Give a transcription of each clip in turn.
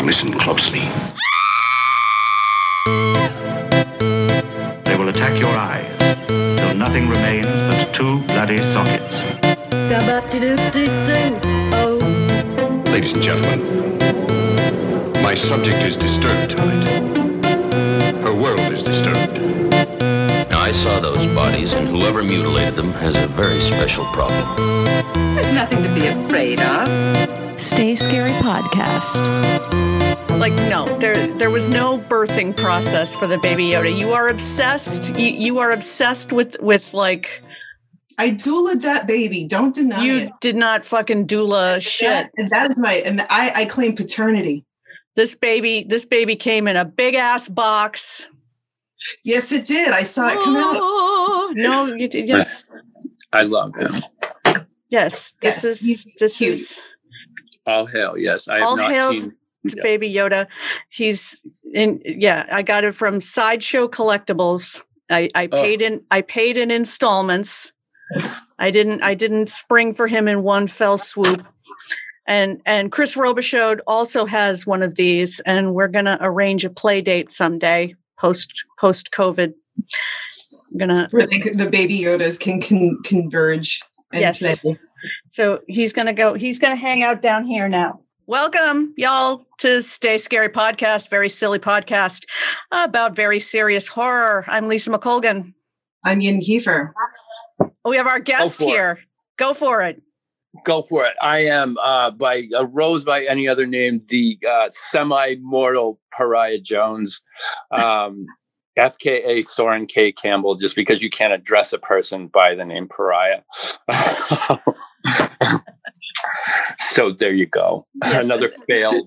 Now listen closely. They will attack your eyes till nothing remains but two bloody sockets. Oh. Ladies and gentlemen, my subject is disturbed tonight. Her world is disturbed. Now, I saw those bodies, and whoever mutilated them has a very special problem. There's nothing to be afraid of. Stay Scary Podcast. Like no, there there was no birthing process for the baby Yoda. You are obsessed. You, you are obsessed with with like I doulaed that baby. Don't deny it. you it. did not fucking doula shit. That, and that is my and I, I claim paternity. This baby this baby came in a big ass box. Yes, it did. I saw it come out. Oh, no, you did yes. I love him. Yes, this Yes, is he's this cute. is All hail. Yes, I have All not hail seen. to Yeah. Baby Yoda. He's in. Yeah, I got it from Sideshow Collectibles. I, I Oh. paid in. I paid in installments. I didn't. I didn't spring for him in one fell swoop. And and Chris Robichaud also has one of these, and we're gonna arrange a play date someday post post COVID. I'm gonna Where the baby Yodas can, can converge and Yes. play. So he's gonna go. He's gonna hang out down here now. Welcome, y'all, to Stay Scary Podcast, very silly podcast about very serious horror. I'm Lisa McColgan. I'm Yin Kiefer. We have our guest for it. here. Go for it. Go for it. I am uh, by a rose by any other name, the uh, semi-mortal Pariah Jones, um, FKA Soren K. Campbell. Just because you can't address a person by the name Pariah. so there you go. Yes. Another failed.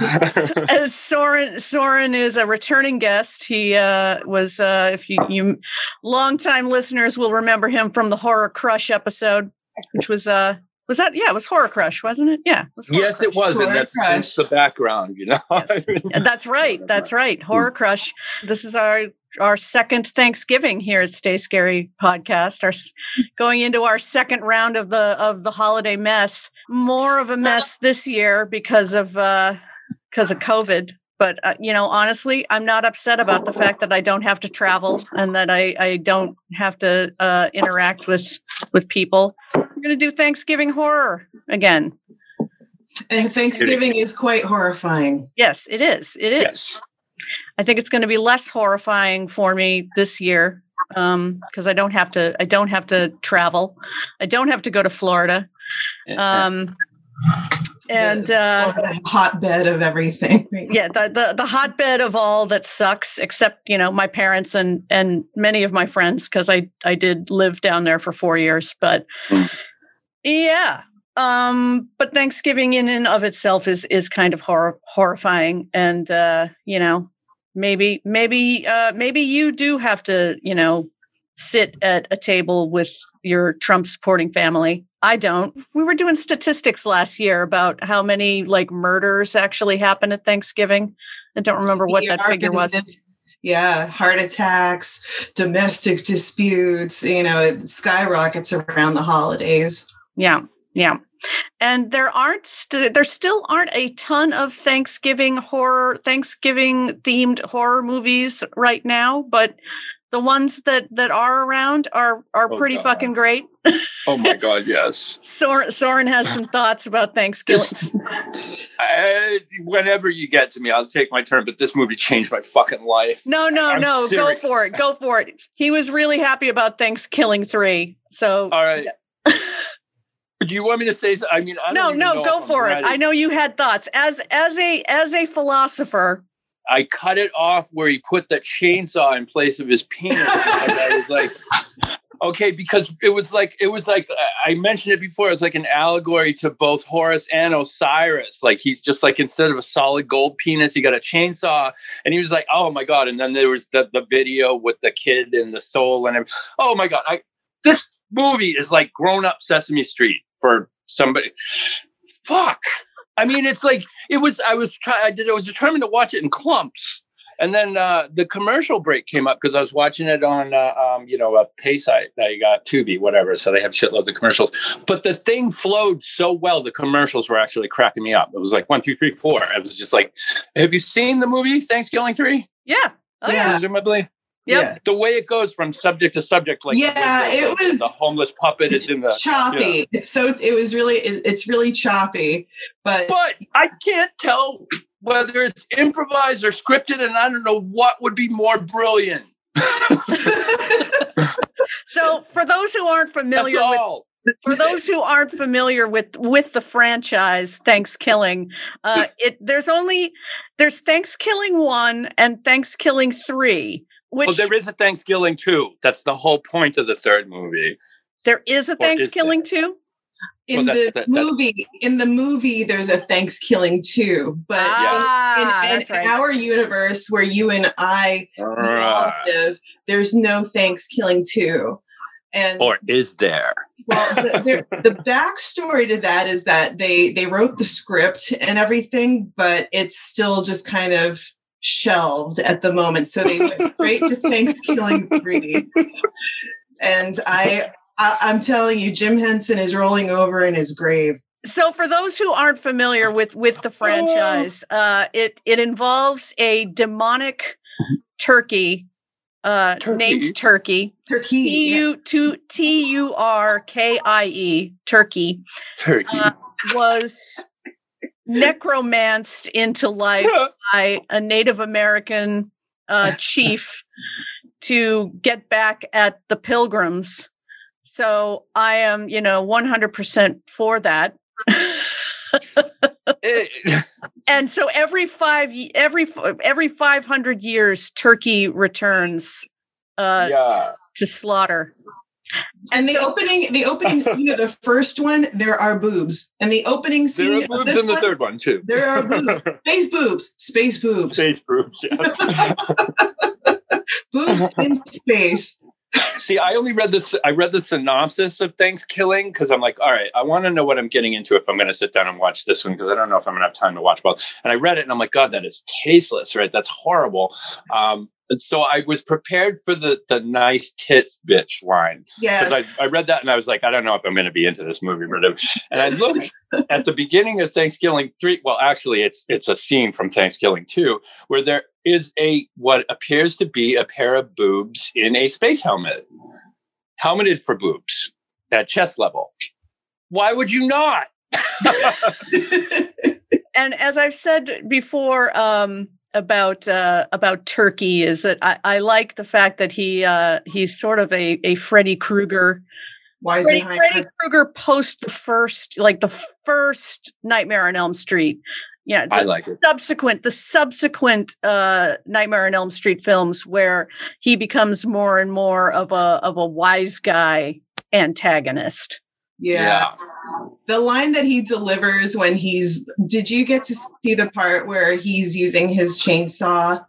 As Soren Soren is a returning guest. He uh, was, uh, if you you longtime listeners will remember him from the Horror Crush episode, which was uh was that yeah it was Horror Crush wasn't it? Yeah, it was Horror yes, it Crush. was, and Horror that's, Crush. that's the background. You know. Yes. That's right. That's right. Horror Crush. This is our our second Thanksgiving here at Stay Scary podcast. Our going into our second round of the of the holiday mess. More of a mess this year because of uh because of COVID. But uh, you know, honestly, I'm not upset about the fact that I don't have to travel and that I I don't have to uh, interact with with people. We're gonna do Thanksgiving horror again. and Thanksgiving is quite horrifying. Yes, it is. It is. yes. I think it's going to be less horrifying for me this year because I don't have to. I don't have to travel. I don't have to go to Florida. Um, and The- uh, hotbed of everything. yeah, the, the the hotbed of all that sucks, except you know my parents and and many of my friends because I I did live down there for four years. But Mm. yeah, um, but Thanksgiving in and of itself is is kind of hor- horrifying, and uh, you know maybe maybe uh, maybe you do have to you know sit at a table with your Trump supporting family. I don't. We were doing statistics last year about how many like murders actually happen at Thanksgiving. I don't remember what that figure was. Yeah, heart attacks, domestic disputes, you know, it skyrockets around the holidays. Yeah, yeah. And there aren't st- there still aren't a ton of Thanksgiving horror Thanksgiving themed horror movies right now, but the ones that that are around are are Oh, pretty God. fucking great. Oh my God. Yes. Soren, Soren has some thoughts about Thanksgiving. I, whenever you get to me, I'll take my turn. But this movie changed my fucking life. No, no, I'm no. serious. Go for it. Go for it. He was really happy about ThanksKilling three. So All right. Do you want me to say? I mean, I no, no, go for it. I know you had thoughts as as a as a philosopher. I cut it off where he put that chainsaw in place of his penis. and I was like, okay, because it was like it was like I mentioned it before. It was like an allegory to both Horus and Osiris. Like he's just like instead of a solid gold penis, he got a chainsaw, and he was like, oh my god. And then there was the the video with the kid and the soul and everything. oh my god, I this movie is like grown up Sesame Street for somebody. Fuck. I mean, it's like it was. I was trying. I did. I was determined to watch it in clumps, And then uh, the commercial break came up because I was watching it on, uh, um, you know, a pay site that you got Tubi, whatever. So they have shitloads of commercials. But the thing flowed so well. The commercials were actually cracking me up. It was like one, two, three, four. I was just like, "Have you seen the movie ThanksKilling Three? Yeah. Oh, Yeah. Presumably, Yep. Yeah. the way it goes from subject to subject, like Yeah, it was- the homeless puppet is in the choppy. It's so it was really it's really choppy, but but I can't tell whether it's improvised or scripted, and I don't know what would be more brilliant. So for those who aren't That's familiar with all. for those who aren't familiar with with the franchise ThanksKilling, uh, it there's only there's ThanksKilling one and ThanksKilling three, which Well, there is a ThanksKilling too. That's the whole point of the third movie. there is a ThanksKilling too. in that's- the that- that's- movie in the movie there's a ThanksKilling too, but in- Ah, in, in, that's right. our universe where you and I we live, there's no ThanksKilling too. And Or is there? well, the, there- the backstory to that is that they they wrote the script and everything, but it's still just kind of shelved at the moment. So they went straight to ThanksKilling three, and I, I I'm telling you, Jim Henson is rolling over in his grave. So for those who aren't familiar with with the franchise, uh, it it involves a demonic turkey, uh, Turkey? named Turkey. Turkey. T U two T U R K I E Turkey Turkey. Uh, was necromanced into life by a Native American uh, chief to get back at the pilgrims. So I am, you know, 100% for that. Eh, and so every five every every 500 years turkey returns uh yeah. to slaughter And the opening, the opening scene of the first one, there are boobs. And the opening scene, There are of boobs this in the one, third one too. there are boobs. Space boobs. Space boobs. Space boobs. Yes. Boobs in space. See, I only read this. I read the synopsis of ThanksKilling because I'm like, all right, I want to know what I'm getting into if I'm going to sit down and watch this one because I don't know if I'm going to have time to watch both. And I read it and I'm like, God, that is tasteless, right? That's horrible. Um, and so I was prepared for the the nice tits bitch line because Yes. I, I read that and I was like, I don't know if I'm going to be into this movie, but and I looked at the beginning of ThanksKilling three. Well, actually, it's it's a scene from ThanksKilling two where there is a what appears to be a pair of boobs in a space helmet, helmeted for boobs at chest level. Why would you not? and as i've said before um about uh about turkey is that i i like the fact that he uh he's sort of a a freddy krueger Why Freddy, Freddy Krueger post the first, like the first Nightmare on Elm Street. Yeah, I the like it. subsequent, the subsequent uh, Nightmare on Elm Street films, where he becomes more and more of a of a wise guy antagonist. Yeah. The line that he delivers when he's did you get to see the part where he's using his chainsaw? Um,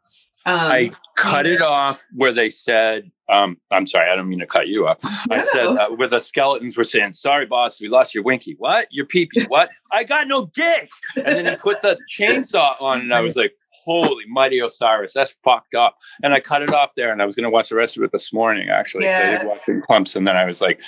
I cut it off where they said, um, I'm sorry, I don't mean to cut you off. I said uh, where the skeletons were saying, "Sorry, boss, we lost your winky. What? Your peepee? What? I got no dick." And then he put the chainsaw on, and I was like, "Holy mighty Osiris, that's fucked up." And I cut it off there, and I was going to watch the rest of it this morning. Actually, 'cause I Yeah. did watch in clumps, and then I was like,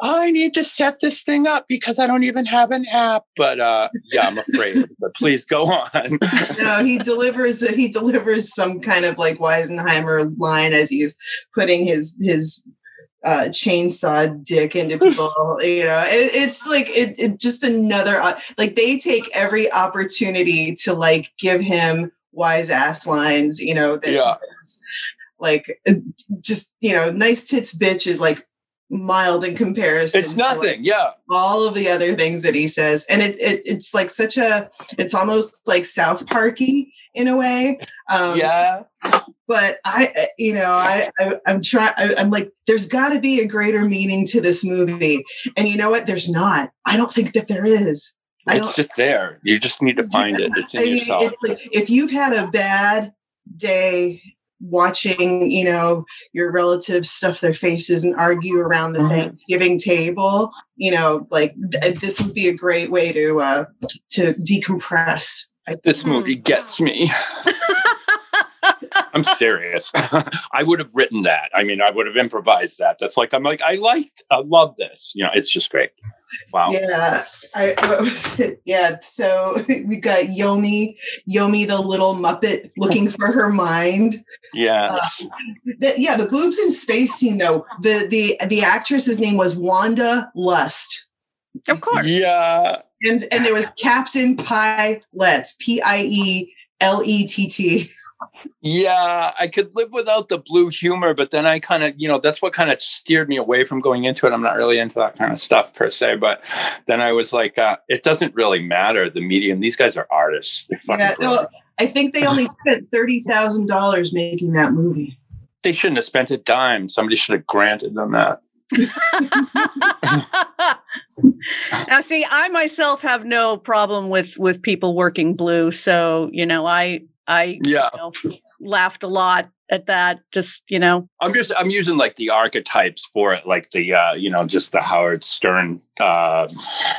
"I need to set this thing up because I don't even have an app." But uh, yeah, I'm afraid. but please go on. no, he delivers he delivers some kind of like Weisenheimer line as he's putting his his uh, chainsaw dick into people. you know, it, it's like it, it just another uh, like they take every opportunity to like give him wise ass lines. You know, that Yeah. like uh, just you know, nice tits bitch is like mild in comparison. it's to, like, nothing. Yeah. all of the other things that he says and it, it it's like such a it's almost like south parky in a way um yeah. but i uh, you know i, I i'm trying i'm like there's got to be a greater meaning to this movie and you know what there's not i don't think that there is It's just there. You just need to find it. It's in I mean, yourself. it's like if you've had a bad day watching, you know, your relatives stuff their faces and argue around the Mhm. Thanksgiving table, you know, like th- this would be a great way to uh to decompress. This movie gets me. I'm serious. I would have written that. I mean, I would have improvised that. That's like I'm like I liked, I love this. You know, it's just great. Wow. Yeah, I what was it? Yeah, so we got Yomi, Yomi the little Muppet looking for her mind. Yes. Uh, the, yeah, the boobs in space scene though. The the the actress's name was Wanda Lust. Of course. yeah. And and there was Captain Pilot, P I E L E T T. Yeah, I could live without the blue humor, but then I kind of, you know, that's what kind of steered me away from going into it. I'm not really into that kind of stuff per se, but then I was like, uh, it doesn't really matter the medium. These guys are artists. They're fucking Yeah, well, I think they only spent thirty thousand dollars making that movie. They shouldn't have spent a dime. Somebody should have granted them that. now see i myself have no problem with with people working blue so you know i i Yeah. you know, laughed a lot at that just you know I'm just I'm using like the archetypes for it, like the uh, you know just the Howard Stern uh,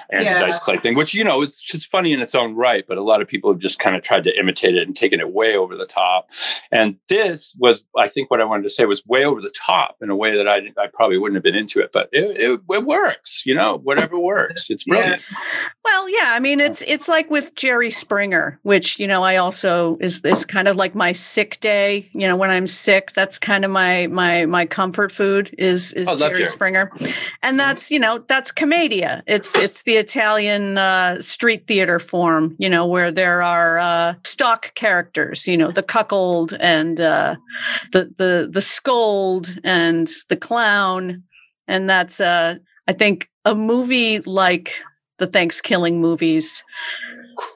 and Yeah. Dice Clay thing, which you know it's just funny in its own right, but a lot of people have just kind of tried to imitate it and taken it way over the top. And this was, I think, what I wanted to say was way over the top in a way that I I probably wouldn't have been into it, but it it, it works, you know, whatever works, it's Yeah. brilliant. well yeah i mean it's it's like with jerry springer which you know i also is is kind of like my sick day you know when i'm sick. That's kind of my my my comfort food is is Oh, jerry springer. And that's you know that's commedia. It's it's the italian uh, street theater form you know where there are uh, stock characters you know the cuckold and uh, the the the scold and the clown. And that's uh i think a movie like the thanksgiving movies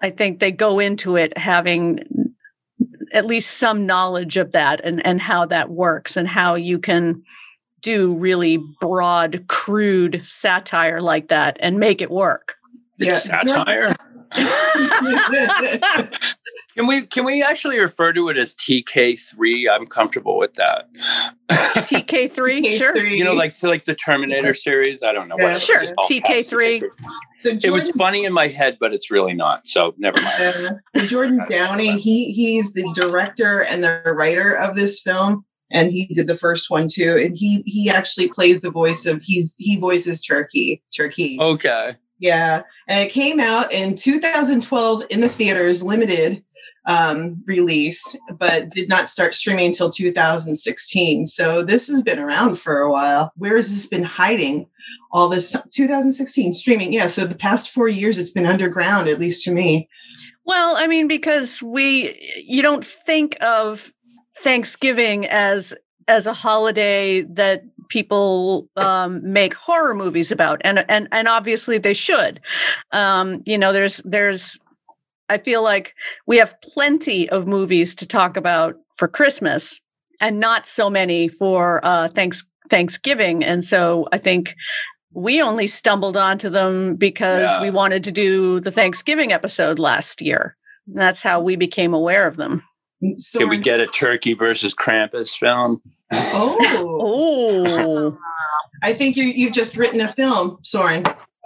i think they go into it having at least some knowledge of that and and how that works and how you can do really broad crude satire like that and make it work Yeah. Satire. Can we can we actually refer to it as TK3? I'm comfortable with that. tk3 sure Three. you know, like so like the Terminator series. I don't know. Yeah. Sure, TK3. caps. so It was funny in my head, but it's really not. So never mind. uh, Jordan Downey, he he's the director and the writer of this film. And he did the first one too. And he he actually plays the voice of he's he voices Turkey. Turkey. Okay. Yeah, and it came out in 2012 in the theaters, limited um, release, but did not start streaming until 2016. So this has been around for a while. Where has this been hiding? All this 2016 streaming, yeah. So the past four years, it's been underground, at least to me. Well, I mean, because we you don't think of Thanksgiving as as a holiday that people um, make horror movies about, and and and obviously they should. Um, you know, there's there's I feel like we have plenty of movies to talk about for Christmas, and not so many for uh, thanks Thanksgiving, and so I think. We only stumbled onto them because Yeah. we wanted to do the Thanksgiving episode last year. That's how we became aware of them. So Can we get a Turkey versus Krampus film? Oh, Oh, I think you you've just written a film, Soren.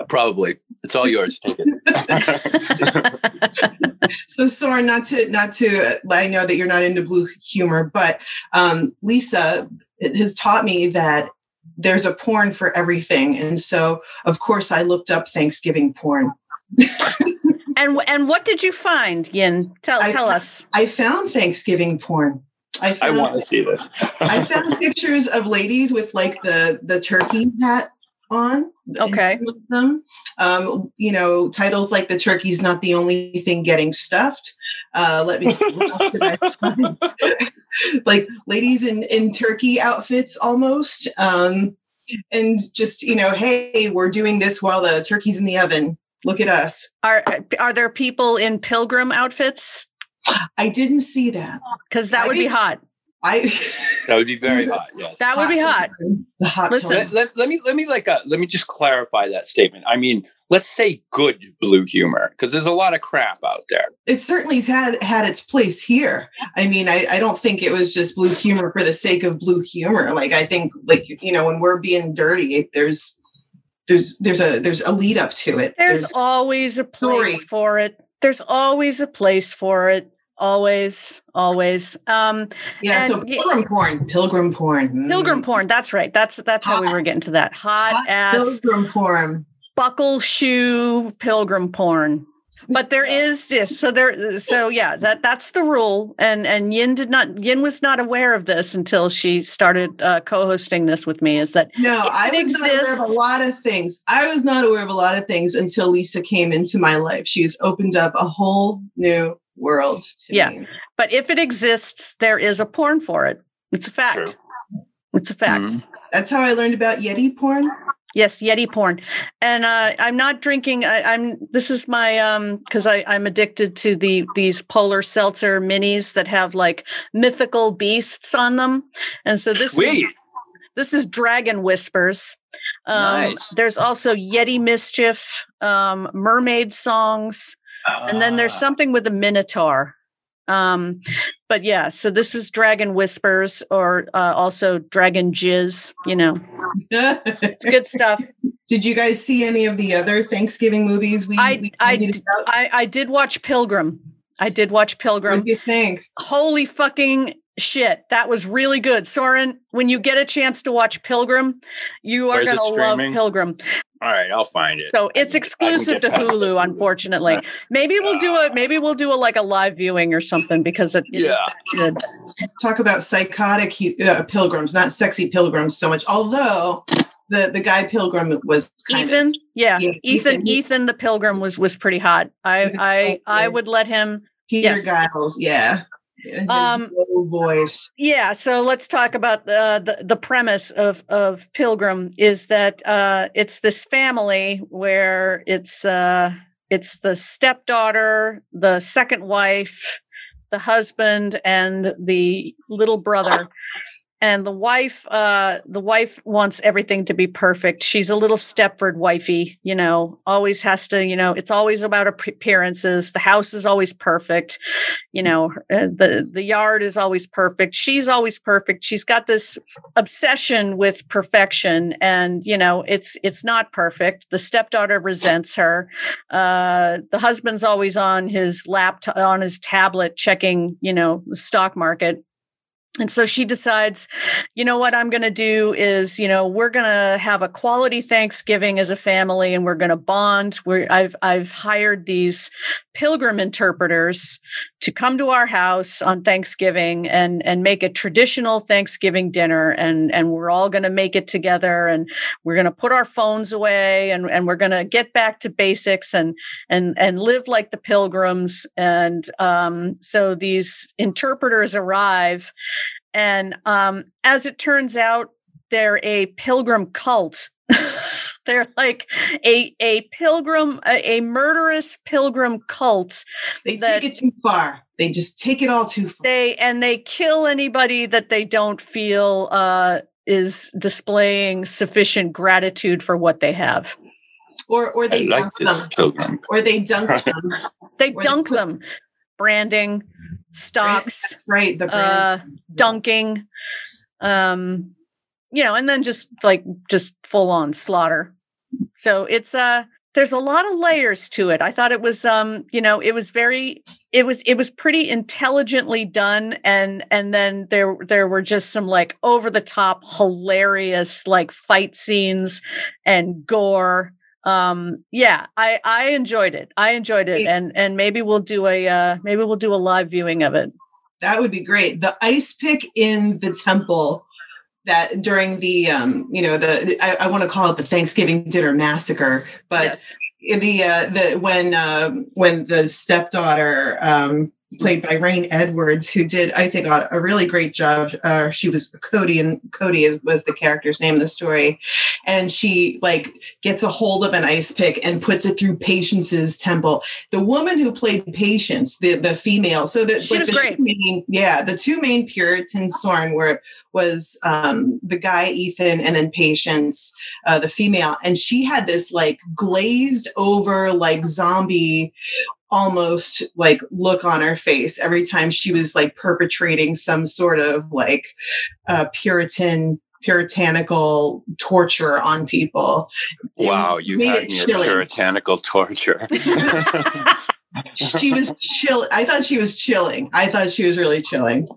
Probably. It's all yours. Take it. So Soren, not to not to I know that you're not into blue humor, but um, Lisa has taught me that there's a porn for everything, and so of course I looked up Thanksgiving porn. and and what did you find, Yin? Tell I- tell us. I found Thanksgiving porn. I I found, want to see this. I found pictures of ladies with like the the turkey hat on. Okay. some them, um, you know, titles like "The Turkey's Not the Only Thing Getting Stuffed." Uh, let me see. What else did I find? like ladies in in turkey outfits, almost. Um, and just you know, hey, we're doing this while the turkey's in the oven. Look at us. Are are there people in pilgrim outfits? I didn't see that. Because that I would be hot. I That would be very hot. Yes. That would be hot. The hot. Listen. Let, let, let me let me like uh, let me just clarify that statement. I mean, let's say good blue humor because there's a lot of crap out there. it certainly had had its place here. I mean, I, I don't think it was just blue humor for the sake of blue humor. Like I think, like you know, when we're being dirty, there's there's there's a there's a lead up to it. There's always a place stories. for it. There's always a place for it. Always, always. Um, Yeah, so y- pilgrim porn, pilgrim porn, mm. pilgrim porn. That's right. That's that's how we were getting to that. Hot, Hot ass pilgrim porn. buckle shoe pilgrim porn. But there is this. So there. So yeah, that that's the rule. And and Yin did not. Yin was not aware of this until she started uh, co-hosting this with me. Is that No, I was not aware of a lot of things. I was not aware of a lot of things until Lisa came into my life. She's opened up a whole new world to Yeah. me. But if it exists, there is a porn for it. It's a fact. True. It's a fact. Mhm. That's how I learned about Yeti porn. Yes, Yeti porn. And uh, I'm not drinking. I, I'm. This is my um because I I'm addicted to the these polar seltzer minis that have like mythical beasts on them. And so this is this is Dragon Whispers. Um, Nice. There's also Yeti Mischief, um, Mermaid Songs, and then there's Ah. something with a Minotaur. Um, but yeah, so this is Dragon Whispers or uh, also Dragon Jizz. You know, it's good stuff. Did you guys see any of the other Thanksgiving movies we, I- we I tweeted about? I, I did watch Pilgrim. I did watch What Pilgrim. do you think? Holy fucking shit. That was really good. Soren, when you get a chance to watch Pilgrim, you are going to love? Pilgrim. All right, I'll find it. So it's exclusive to get Hulu, unfortunately. Maybe we'll do it. Maybe we'll do a like a live viewing or something because it, it is Yeah. that good. Talk about psychotic uh, pilgrims, not sexy pilgrims so much. Although the the guy pilgrim was kind of yeah, Yeah, Ethan, Ethan, Ethan, the Pilgrim was was pretty hot. I I I would let him Peter yes. Giles. Yeah, his Um, low voice. Yeah, so let's talk about uh, the the premise of of Pilgrim is that uh, it's this family where it's uh, it's the stepdaughter, the second wife, the husband, and the little brother. And the wife, uh, the wife wants everything to be perfect. She's a little Stepford wifey, you know, always has to, you know, it's always about ap- appearances. The house is always perfect you know uh, the the yard is always perfect. She's always perfect. She's got this obsession with perfection and you know it's it's not perfect. The stepdaughter resents her. Uh the husband's always on his laptop on his tablet checking you know the stock market and so she decides, you know what I'm going to do is, you know, we're going to have a quality Thanksgiving as a family, and we're going to bond. We're I've I've hired these pilgrim interpreters to come to our house on Thanksgiving and and make a traditional Thanksgiving dinner, and and we're all going to make it together, and we're going to put our phones away, and and we're going to get back to basics, and and and live like the pilgrims. And um, so these interpreters arrive. And um, as it turns out, they're a pilgrim cult. they're like a a pilgrim, a, a murderous pilgrim cult. They that- take it too far. They just take it all too far. They and they kill anybody that they don't feel uh, is displaying sufficient gratitude for what they have. or or they like dunk them. pilgrim. Or they dunk them. They Or they dunk put- them, branding, stocks. That's right. The brand. uh dunking um you know and then just like just full on slaughter. So it's uh there's a lot of layers to it. I thought it was um you know it was very it was it was pretty intelligently done and and then there there were just some like over the top hilarious like fight scenes and gore. Um yeah i i enjoyed it. I enjoyed it It- and and maybe we'll do a uh maybe we'll do a live viewing of it. That would be great. The ice pick in the temple that during the um, you know, the I, I want to call it the Thanksgiving dinner massacre, but yes. in the uh the when um when the stepdaughter um played by Reign Edwards, who did, I think, a, a really great job. Uh, she was Cody, and Cody was the character's name in the story. And she like gets a hold of an ice pick and puts it through Patience's temple. The woman who played Patience, the the female, so that was the main, yeah, the two main Puritans Soren were was um, the guy Ethan and then Patience, uh, the female, and she had this like glazed over like zombie almost like look on her face every time she was like perpetrating some sort of like uh, puritan puritanical torture on people Wow, you had me chilling. puritanical torture. she was chill. I thought she was chilling. I thought she was really chilling.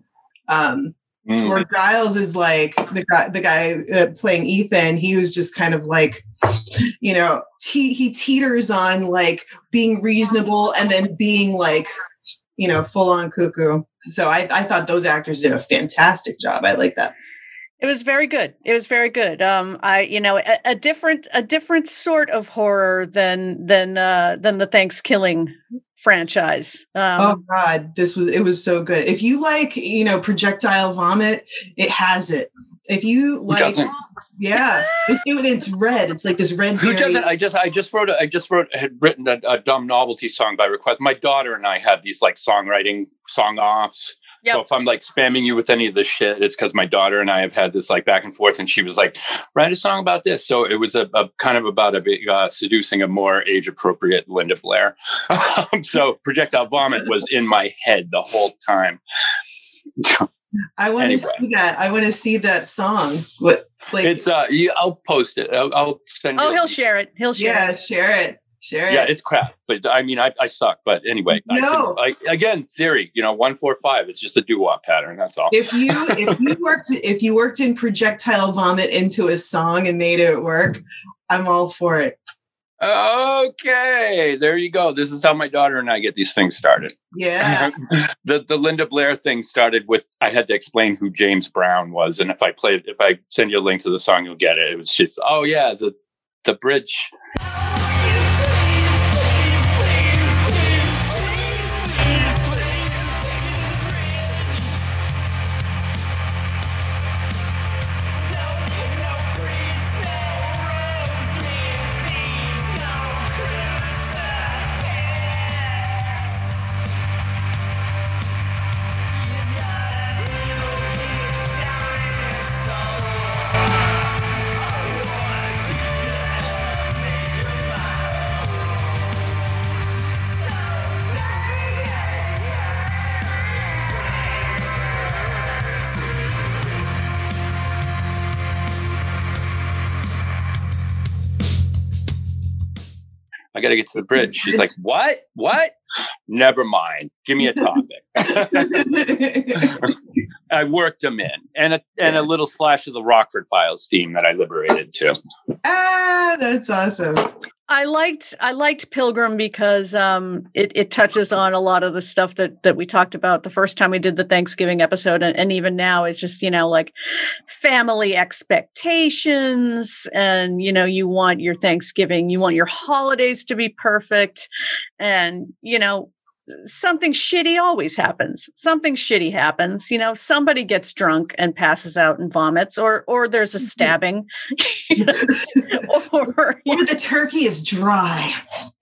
Um, Mm. where Giles is like the guy, the guy uh, playing Ethan. He was just kind of like, you know, te- he teeters on like being reasonable and then being like, you know, full on cuckoo. So I, I thought those actors did a fantastic job. I like that. It was very good. It was very good. Um, I, you know, a, a different, a different sort of horror than than uh, than the Thanksgiving franchise. Um, oh God, this was it was so good. If you like, you know, projectile vomit, it has it. If you like, doesn't? yeah, it, it- it's red. It's like this red. Who berry. doesn't? I just, I just wrote, a, I just wrote, had written a, a dumb novelty song by request. My daughter and I have these like songwriting song offs. So if I'm like spamming you with any of this shit, it's because my daughter and I have had this like back and forth, and she was like, "Write a song about this." So it was a, a kind of about a big, uh, seducing a more age appropriate Linda Blair. Um, so projectile vomit was in my head the whole time. I want Anyway. to see that. I want to see that song. What like? It's uh, yeah, I'll post it. I'll, I'll send. oh, you- he'll share it. He'll share. yeah, it. share it. Share Yeah, it. it's crap. But I mean, I, I suck. But anyway, I No. can- I, again, theory. You know, one four five. It's just a doo wop pattern. That's all. if you if you worked if you worked in projectile vomit into a song and made it work, I'm all for it. Okay, there you go. This is how my daughter and I get these things started. Yeah. the the Linda Blair thing started with I had to explain who James Brown was, and if I played, if I send you a link to the song, you'll get it. It was just, oh yeah, the the bridge. I got to get to the bridge. She's like, what? What? Never mind. Give me a topic. I worked them in, and a and a little splash of the Rockford Files theme that I liberated too. ah, that's awesome. I liked I liked Pilgrim because um, it it touches on a lot of the stuff that that we talked about the first time we did the Thanksgiving episode, and, and even now is just you know like family expectations, and you know you want your Thanksgiving, you want your holidays to be perfect, and you know something shitty always happens. Something shitty happens. You know, somebody gets drunk and passes out and vomits, or or there's a mm-hmm. stabbing, or Or the turkey is dry.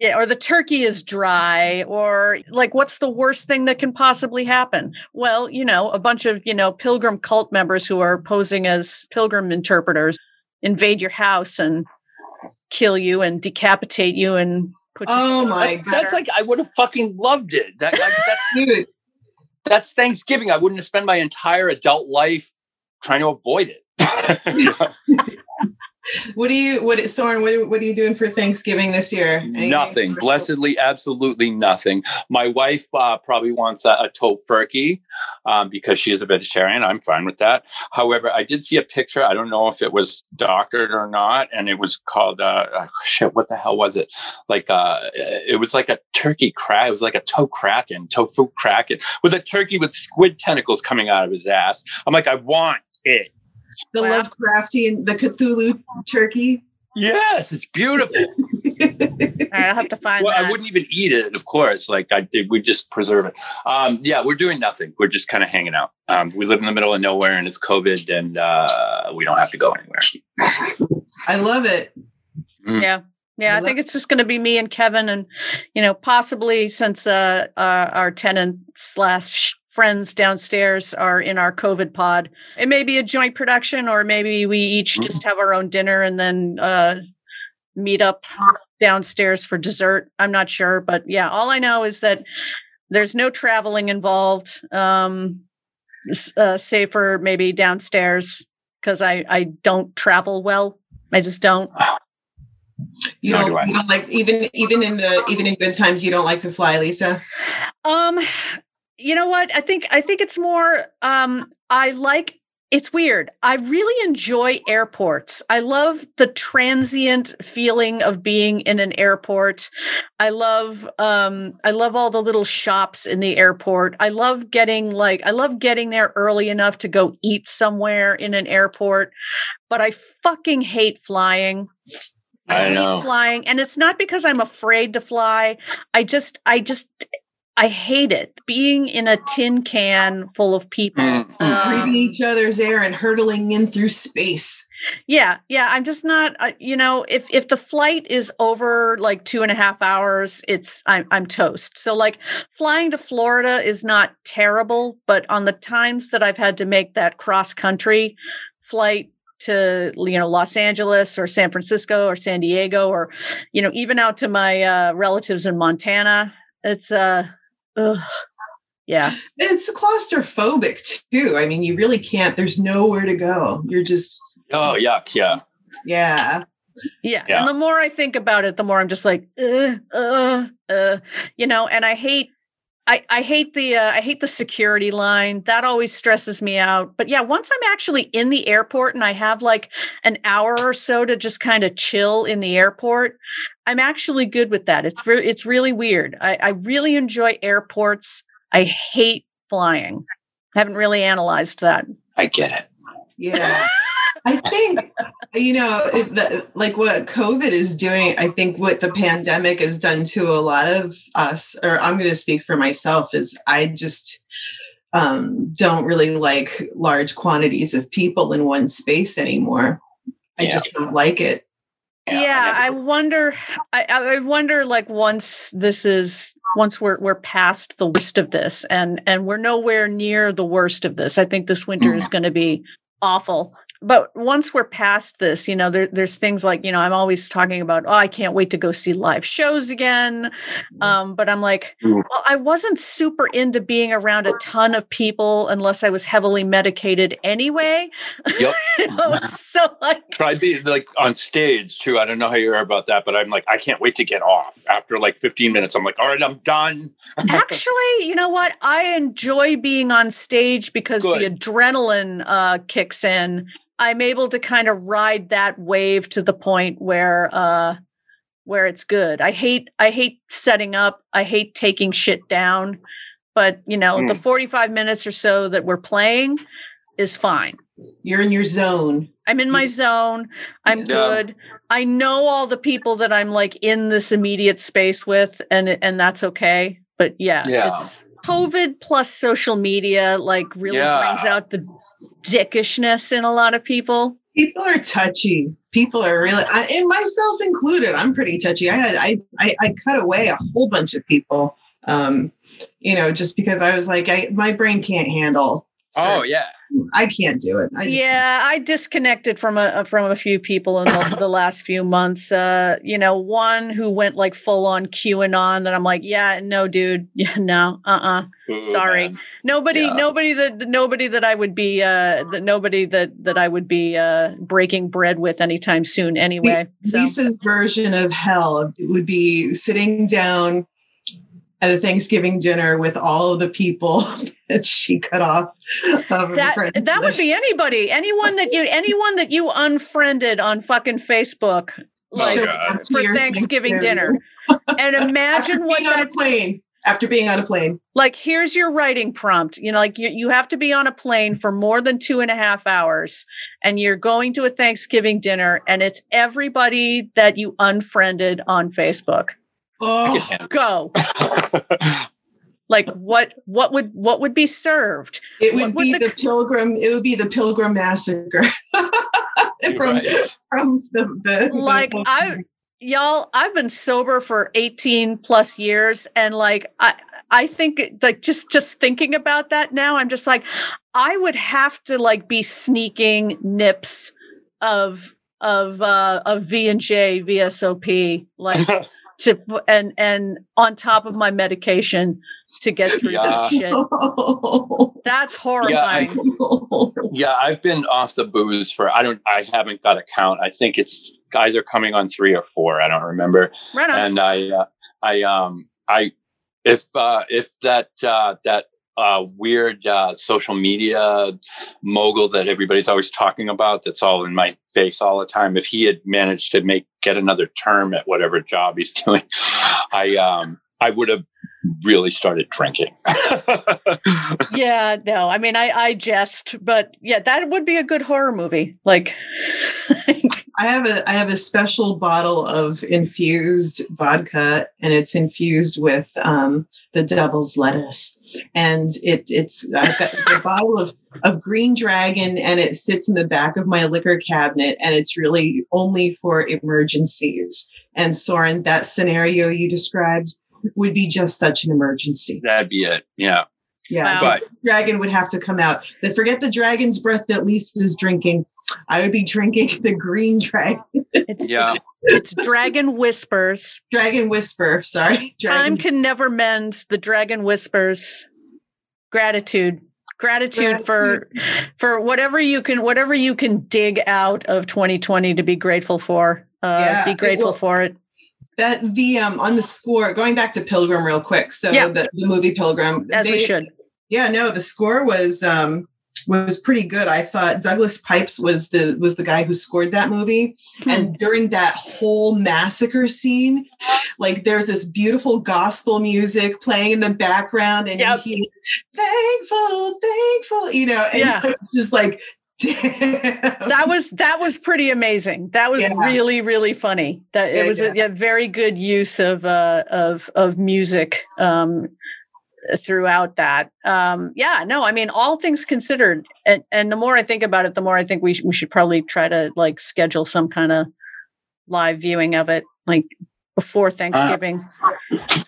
yeah, or the turkey is dry, or like what's the worst thing that can possibly happen? Well, you know, a bunch of, you know, pilgrim cult members who are posing as pilgrim interpreters invade your house and kill you and decapitate you and put Oh my That's, god. that's like I would have fucking loved it. That, like, that's that's Thanksgiving. I wouldn't have spent my entire adult life trying to avoid it. What do you what Soren, what, what are you doing for Thanksgiving this year? Anything nothing. Blessedly, absolutely nothing. My wife uh, probably wants a, a tofurkey um, because she is a vegetarian. I'm fine with that. However, I did see a picture. I don't know if it was doctored or not, and it was called uh, uh, shit. What the hell was it? Like uh, it was like a turkey crack. It was like a toe kraken, tofu kraken, with a turkey with squid tentacles coming out of his ass. I'm like, I want it. The Wow. Lovecraftian, the Cthulhu turkey. Yes, it's beautiful. All right, I'll have to find well, that. I wouldn't even eat it, of course. Like I did, we just preserve it. Um, yeah, we're doing nothing. We're just kind of hanging out. Um, we live in the middle of nowhere, and it's COVID, and uh, we don't have to go anywhere. I love it. Yeah. Yeah, I Love- think it's just going to be me and Kevin, and you know, possibly since uh, uh, our tenant slash friends downstairs are in our COVID pod, it may be a joint production, or maybe we each just have our own dinner and then uh, meet up downstairs for dessert. I'm not sure, but yeah, all I know is that there's no traveling involved, um, s- uh, save for maybe downstairs because I I don't travel well. I just don't. You don't, do you don't like even even in the even in good times you don't like to fly, Lisa. Um, you know what? I think I think it's more. Um, I like. It's weird. I really enjoy airports. I love the transient feeling of being in an airport. I love um I love all the little shops in the airport. I love getting like I love getting there early enough to go eat somewhere in an airport. But I fucking hate flying. I hate know. flying and it's not because I'm afraid to fly. I just I just I hate it being in a tin can full of people. Mm, mm. Um, Breathing each other's air and hurtling in through space. yeah, yeah. I'm just not. Uh, you know, if if the flight is over like two and a half hours, it's I'm I'm toast. So like flying to Florida is not terrible, but on the times that I've had to make that cross country flight to you know Los Angeles or San Francisco or San Diego or you know even out to my uh, relatives in Montana, it's uh, ugh, yeah. It's claustrophobic too. I mean, you really can't. There's nowhere to go. You're just Oh, yuck. Yeah. yeah. Yeah. Yeah. And the more I think about it, the more I'm just like, uh, uh, uh, you know, and I hate, I, I hate the, uh, I hate the security line. That always stresses me out. But yeah, once I'm actually in the airport and I have like an hour or so to just kind of chill in the airport, I'm actually good with that. It's very, it's really weird. I, I really enjoy airports. I hate flying. haven't really analyzed that. I get it. Yeah. I think, you know, it, the, like what COVID is doing, I think what the pandemic has done to a lot of us, or I'm going to speak for myself, is I just um, don't really like large quantities of people in one space anymore. I Yeah. just don't like it. yeah, I I, wonder. I, I I wonder, like, once this is once we're we're past the worst of this, and and we're nowhere near the worst of this. I think this winter is going to be awful. But once we're past this, you know, there, there's things like, you know, I'm always talking about, oh, I can't wait to go see live shows again. Um, but I'm like, Mm. well, I wasn't super into being around a ton of people unless I was heavily medicated anyway. Yep. You know, so like, Try being like on stage too. I don't know how you are about that, but I'm like, I can't wait to get off after like 15 minutes. I'm like, all right, I'm done. Actually, you know what? I enjoy being on stage because the adrenaline uh, kicks in. I'm able to kind of ride that wave to the point where uh, where it's good. I hate I hate setting up. I hate taking shit down. But you know, the Mm. 45 minutes or so that we're playing is fine. You're in your zone. I'm in my zone. I'm Yeah. good. I know all the people that I'm like in this immediate space with, and and that's okay. But yeah, Yeah. it's COVID plus social media like really Yeah. brings out the dickishness in a lot of people. People are touchy. People are really, I, and myself included. I'm pretty touchy. I had, I, I, I cut away a whole bunch of people. Um, you know, just because I was like, I, my brain can't handle. Oh, yeah. I can't do it. I just, yeah, I disconnected from a from a few people in the, the last few months. Uh, you know, one who went like full on QAnon that I'm like, yeah, no, dude, yeah, no, uh, uh Ooh, Sorry. man. Nobody, Yeah. nobody that that- nobody that I would be uh that nobody that that I would be uh breaking bread with anytime soon anyway. So Lisa's version of hell would be sitting down at a Thanksgiving dinner with all of the people that she cut off. Of that that would be anybody. Anyone that you anyone that you unfriended on fucking Facebook oh like God. up to for your Thanksgiving dinner. And imagine what being on a plane. After being on a plane. like here's your writing prompt you know like you, you have to be on a plane for more than two and a half hours and you're going to a thanksgiving dinner and it's everybody that you unfriended on facebook Oh, go like what what would what would be served it would would be the- the, pilgrim. It would be the pilgrim massacre. from Right. from the, the Like, the- I- y'all i've been sober for 18 plus years and like i i think like just just thinking about that now i'm just like i would have to like be sneaking nips of of uh of v and j vsop like to and and on top of my medication to get through Yeah. that shit that's horrifying Yeah, I've been off the booze for I don't I haven't got a count. I think it's either coming on three or four. I don't remember. Right on. And I, uh, I, um, I, if uh, if that uh, that uh, weird uh, social media mogul that everybody's always talking about, that's all in my face all the time. If he had managed to make get another term at whatever job he's doing, I um, I would have really started drinking. yeah, no, I mean, I, I jest, but yeah, that would be a good horror movie. Like, I have a I have a special bottle of infused vodka, and it's infused with um, the devil's lettuce, and it it's I've got a bottle of of green dragon, and it sits in the back of my liquor cabinet, and it's really only for emergencies. And Soren, that scenario you described would be just such an emergency. That'd be it. Yeah. Yeah, Wow. But dragon would have to come out. Then forget the dragon's breath that Lisa is drinking. I would be drinking the green dragon, it's, yeah, it's Dragon Whispers. dragon whisper. Sorry, Time can never mend the Dragon Whispers. Gratitude. Gratitude for for whatever you can whatever you can dig out of 2020 to be grateful for. Uh, Yeah, be it grateful will- for it. that the um on the score. Going back to Pilgrim real quick. So Yeah. the, the movie Pilgrim. As we should. Yeah, no, the score was um was pretty good. I thought Douglas Pipes was the was the guy who scored that movie. Hmm. And during that whole massacre scene, like there's this beautiful gospel music playing in the background, and Yep. you hear thankful, thankful, you know, and Yeah. it's just like damn. that was that was pretty amazing. That was Yeah. really really funny. That it was yeah. a very good use of uh of of music um throughout that. Um yeah, no, I mean all things considered and and the more I think about it the more I think we sh- we should probably try to like schedule some kind of live viewing of it like before Thanksgiving.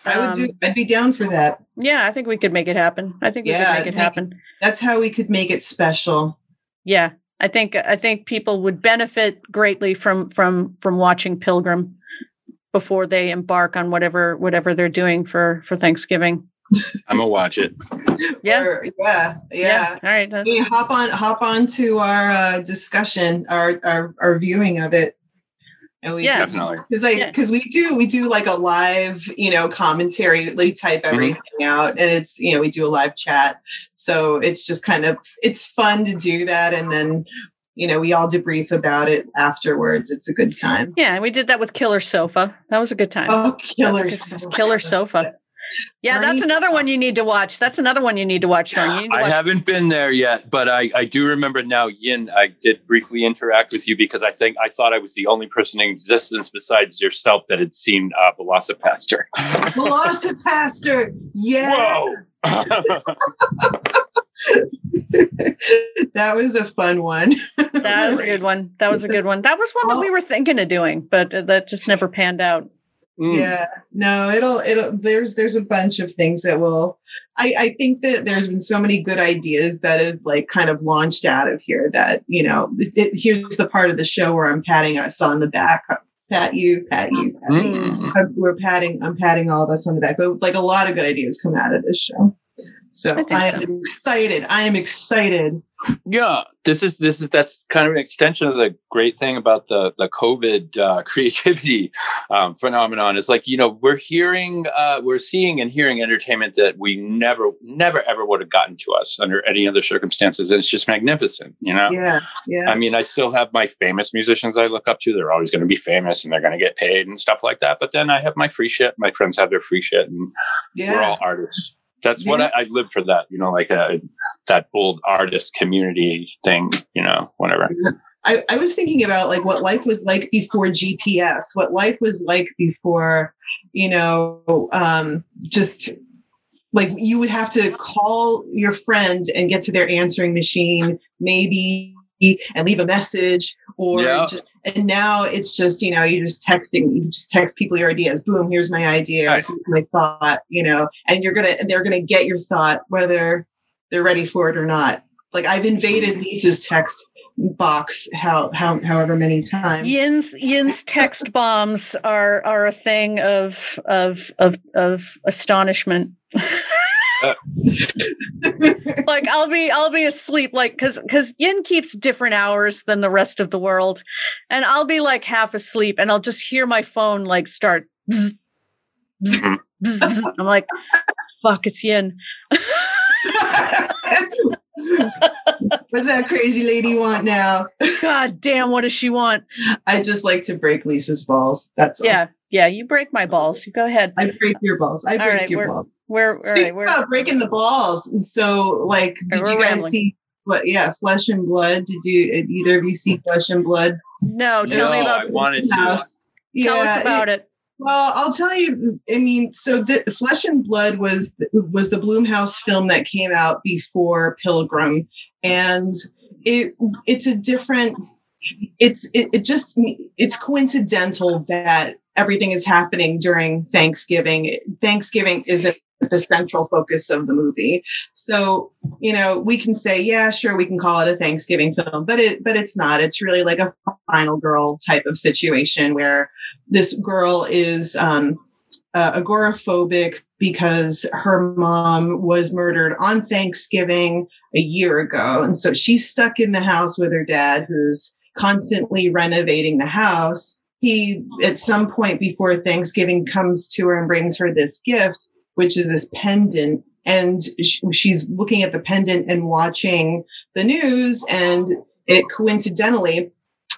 I would do Um, I'd be down for that. yeah, I think we could make it happen. I think we Yeah, could make it make- happen. That's how we could make it special. Yeah, I think I think people would benefit greatly from from from watching Pilgrim before they embark on whatever whatever they're doing for for Thanksgiving. I'm gonna watch it. Yeah. Or- yeah, yeah. All right. Hey, hop on hop on to our uh, discussion, our, our our viewing of it. And we Yeah. Definitely. because like Yeah. because we do we do like a live you know commentary we type Mm-hmm. everything out and it's you know we do a live chat so it's just kind of it's fun to do that and then you know we all debrief about it afterwards it's a good time Yeah, and we did that with Killer Sofa. That was a good time. oh killer good- sofa. Killer Sofa. Yeah, that's Bernie another one you need to watch. That's another one you need to watch. Sean. You need to I haven't been there yet, but I, I do remember now, Yin, I did briefly interact with you because I think I thought I was the only person in existence besides yourself that had seen uh, VelociPastor. VelociPastor yeah Whoa! that was a fun one that was a good one. That was a good one. That was one that we were thinking of doing, but uh, that just never panned out. Mm. yeah no it'll it'll there's there's a bunch of things that will i i think that there's been so many good ideas that have like kind of launched out of here that you know it, it- here's the part of the show where i'm patting us on the back pat you pat you pat you. Mm. I'm- we're patting i'm patting all of us on the back but like a lot of good ideas come out of this show so I think i so. am excited i am excited Yeah, this is this is that's kind of an extension of the great thing about the the COVID uh, creativity um, phenomenon. Is like you know we're hearing, uh, we're seeing and hearing entertainment that we never, never, ever would have gotten to us under any other circumstances. And it's just magnificent, you know. yeah yeah I mean, I still have my famous musicians I look up to. They're always going to be famous and they're going to get paid and stuff like that. But then I have my free shit. My friends have their free shit, and yeah we're all artists. That's what I, I live for. That you know, like uh that old artist community thing. You know, whatever. I, I was thinking about like what life was like before GPS, what life was like before, you know, um, just like you would have to call your friend and get to their answering machine, maybe and leave a message or Yeah. just and now it's just you know you're just texting you just text people your ideas boom here's my idea Right. here's my thought you know and you're gonna and they're gonna get your thought whether they're ready for it or not like i've invaded mm. lisa's text box how how however many times Yin's Yin's text bombs are are a thing of of of of astonishment. like I'll be I'll be asleep like cuz cuz Yin keeps different hours than the rest of the world and I'll be like half asleep and I'll just hear my phone like start bzz, bzz, bzz, mm-hmm. bzz. I'm like fuck it's Yin. What's that crazy lady want now? God damn what does she want? I just like to break Lisa's balls. That's all. Yeah. Yeah, you break my balls. Go ahead. I break your balls. I All break right, your we're- balls. We're all Speaking right, we're about breaking the balls. So, like, did you guys rambling. see? What? Yeah, Flesh and Blood. Did you? Either of you see Flesh and Blood? No, tell me about I wanted to. House. tell us Yeah, about it. Well, I'll tell you. I mean, so the Flesh and Blood was was the Blumhouse film that came out before Pilgrim, and it it's a different. It's it, it just it's coincidental that everything is happening during Thanksgiving. Thanksgiving isn't the central focus of the movie. So, you know, we can say, yeah, sure, we can call it a Thanksgiving film, but it but it's not. It's really like a final girl type of situation where this girl is um, uh, agoraphobic because her mom was murdered on Thanksgiving a year ago. And so she's stuck in the house with her dad, who's constantly renovating the house. He, at some point before Thanksgiving, comes to her and brings her this gift, which is this pendant. And sh- she's looking at the pendant and watching the news. And it coincidentally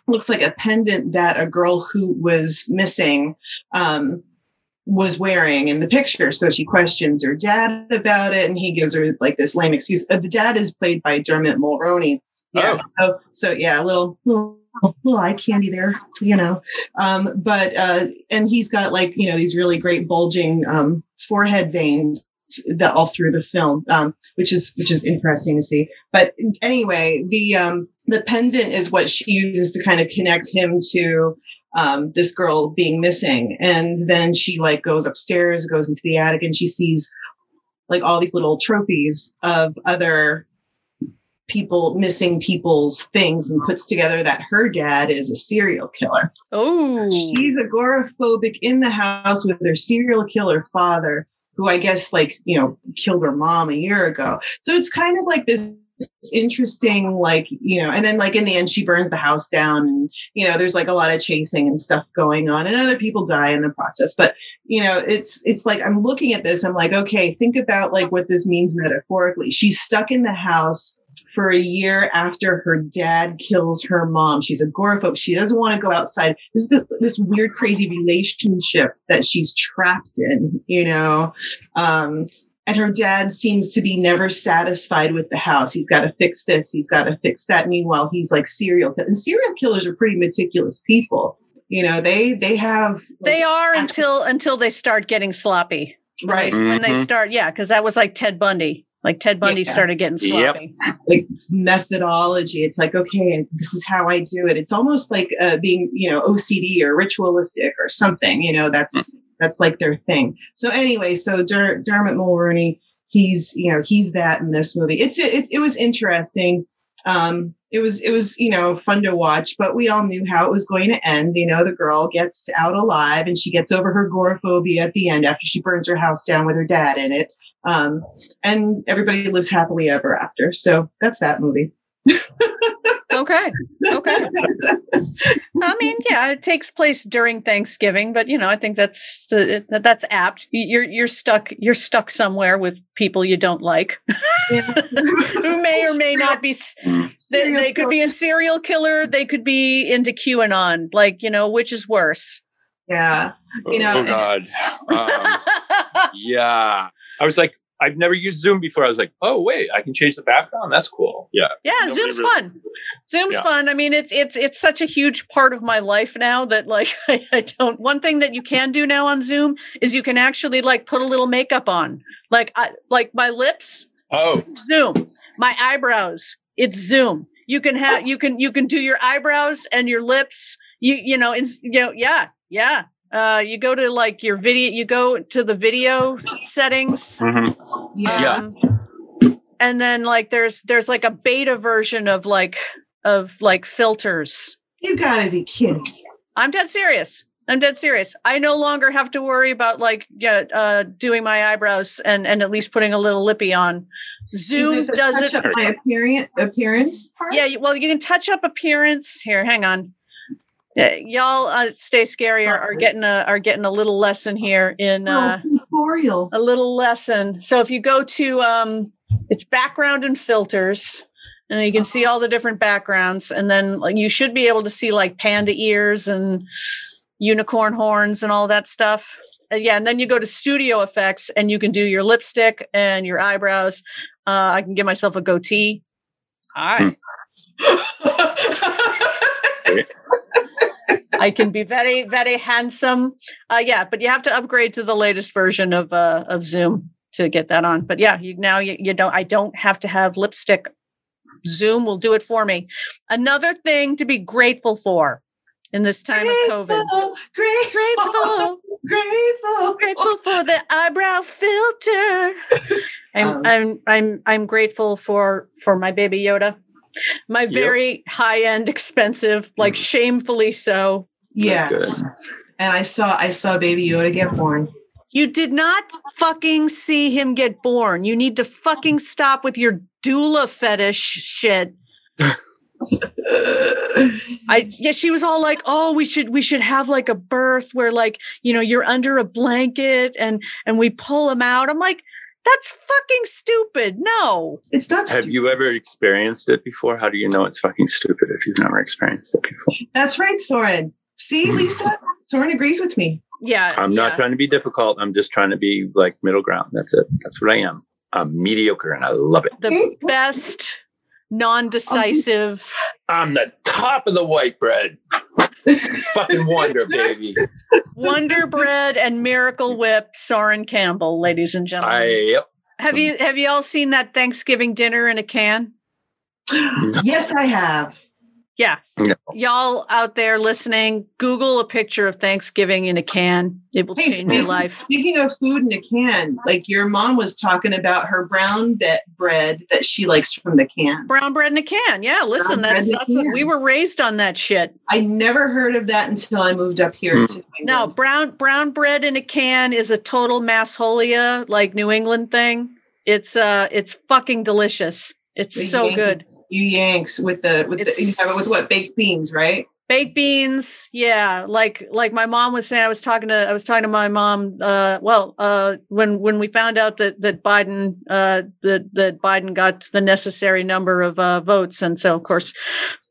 looks like a pendant that a girl who was missing um, was wearing in the picture. So she questions her dad about it, and he gives her like this lame excuse. Uh, the dad is played by Dermot Mulroney. Yeah. So, so yeah, a little, little, little eye candy there, you know. Um, but uh, and he's got like you know these really great bulging um, forehead veins that all through the film, um, which is which is interesting to see. But anyway, the um, the pendant is what she uses to kind of connect him to um, this girl being missing. And then she like goes upstairs, goes into the attic, and she sees like all these little trophies of other people missing people's things and puts together that her dad is a serial killer. Oh, She's agoraphobic in the house with her serial killer father, who I guess like, you know, killed her mom a year ago. So it's kind of like this interesting, like, you know, and then like in the end, she burns the house down and, you know, there's like a lot of chasing and stuff going on and other people die in the process. But, you know, it's, it's like, I'm looking at this, I'm like, okay, think about like what this means metaphorically. She's stuck in the house for a year after her dad kills her mom. She's agoraphobe. She doesn't want to go outside. This is the, this weird, crazy relationship that she's trapped in, you know? Um, and her dad seems to be never satisfied with the house. He's got to fix this. He's got to fix that. Meanwhile, he's like serial and serial killers are pretty meticulous people. You know, they, they have, they are until until they start getting sloppy. right. When they Mhm. start, yeah, because that was like Ted Bundy. Like Ted Bundy Yeah. started getting Yep. sloppy. like methodology. It's like, okay, this is how I do it. It's almost like uh, being, you know, OCD or ritualistic or something. You know, that's that's like their thing. So anyway, so Der- Dermot Mulroney, he's you know he's that in this movie. It's it, it was interesting. Um, it was it was you know fun to watch, but we all knew how it was going to end. You know, the girl gets out alive and she gets over her agoraphobia at the end after she burns her house down with her dad in it. Um, and everybody lives happily ever after. So that's that movie. Okay. Okay. I mean, yeah, it takes place during Thanksgiving, but you know, I think that's uh, that's apt. You're you're stuck you're stuck somewhere with people you don't like, who may or may not be. They, they could be a serial killer. They could be into QAnon. Like you know, which is worse? Yeah. You know, oh God. Um, yeah. I was like, I've never used Zoom before. I was like, oh wait, I can change the background. That's cool. Yeah. Yeah, Nobody Zoom's really- fun. Zoom's Yeah. fun. I mean, it's it's it's such a huge part of my life now that like I, I don't. One thing that you can do now on Zoom is you can actually like put a little makeup on, like I like my lips. Oh, Zoom, my eyebrows. It's Zoom. You can have you can you can do your eyebrows and your lips. You you know in, you know yeah yeah. Uh, you go to like your video. You go to the video settings mhm. yeah. um, and then like there's there's like a beta version of like of like filters You gotta be kidding. i'm dead serious I'm dead serious. I no longer have to worry about like yeah, uh, doing my eyebrows and and at least putting a little lippy on. Zoom Is this a does touch it. up my appearance appearance part? Yeah, well, you can touch up appearance. Here, hang on. Yeah, y'all uh, stay scary are, are getting a are getting a little lesson here in uh, oh, tutorial. a little lesson. So if you go to um it's background and filters and you can see all the different backgrounds and then like you should be able to see like panda ears and unicorn horns and all that stuff. Uh, yeah, and then you go to studio effects and you can do your lipstick and your eyebrows. Uh, I can give myself a goatee. All right. I can be very, very handsome. Uh, yeah, but you have to upgrade to the latest version of uh, of Zoom to get that on. But yeah, you now you, you don't. I don't have to have lipstick. Zoom will do it for me. Another thing to be grateful for in this time of COVID. Grateful, grateful, grateful, Grateful for the eyebrow filter. I'm Um, I'm I'm I'm grateful for for my baby Yoda. My very high end, expensive, like shamefully so. Yes. And I saw I saw Baby Yoda get born. You did not fucking see him get born. You need to fucking stop with your doula fetish shit. I yeah, she was all like, "Oh, we should we should have like a birth where like, you know, you're under a blanket and and we pull him out." I'm like, "That's fucking stupid." No. it's not Have you ever experienced it before? How do you know it's fucking stupid if you've never experienced it before? That's right, Soren. See, Lisa? Soren agrees with me. Yeah. I'm not yeah. trying to be difficult. I'm just trying to be like middle ground. That's it. That's what I am. I'm mediocre and I love it. the best non-decisive I'm the top of the white bread. fucking wonder, baby. Wonder Bread and Miracle Whip Soren Campbell, ladies and gentlemen. I yep. have you have you all seen that Thanksgiving dinner in a can? Yes, I have. Yeah. No. Y'all out there listening, Google a picture of Thanksgiving in a can. It will Hey, change your life. Speaking of food in a can, like your mom was talking about her brown be- bread that she likes from the can. Brown bread in a can. Yeah, listen, Brown bread that's a that's what, we were raised on that shit. I never heard of that until I moved up here Mm. to No, brown brown bread in a can is a total massholia, like New England thing. It's uh it's fucking delicious. It's The so good. You Yanks with the with the you have it with what baked beans, right? baked beans yeah like like my mom was saying i was talking to i was talking to my mom uh well uh when when we found out that that biden uh that that biden got the necessary number of uh votes and so of course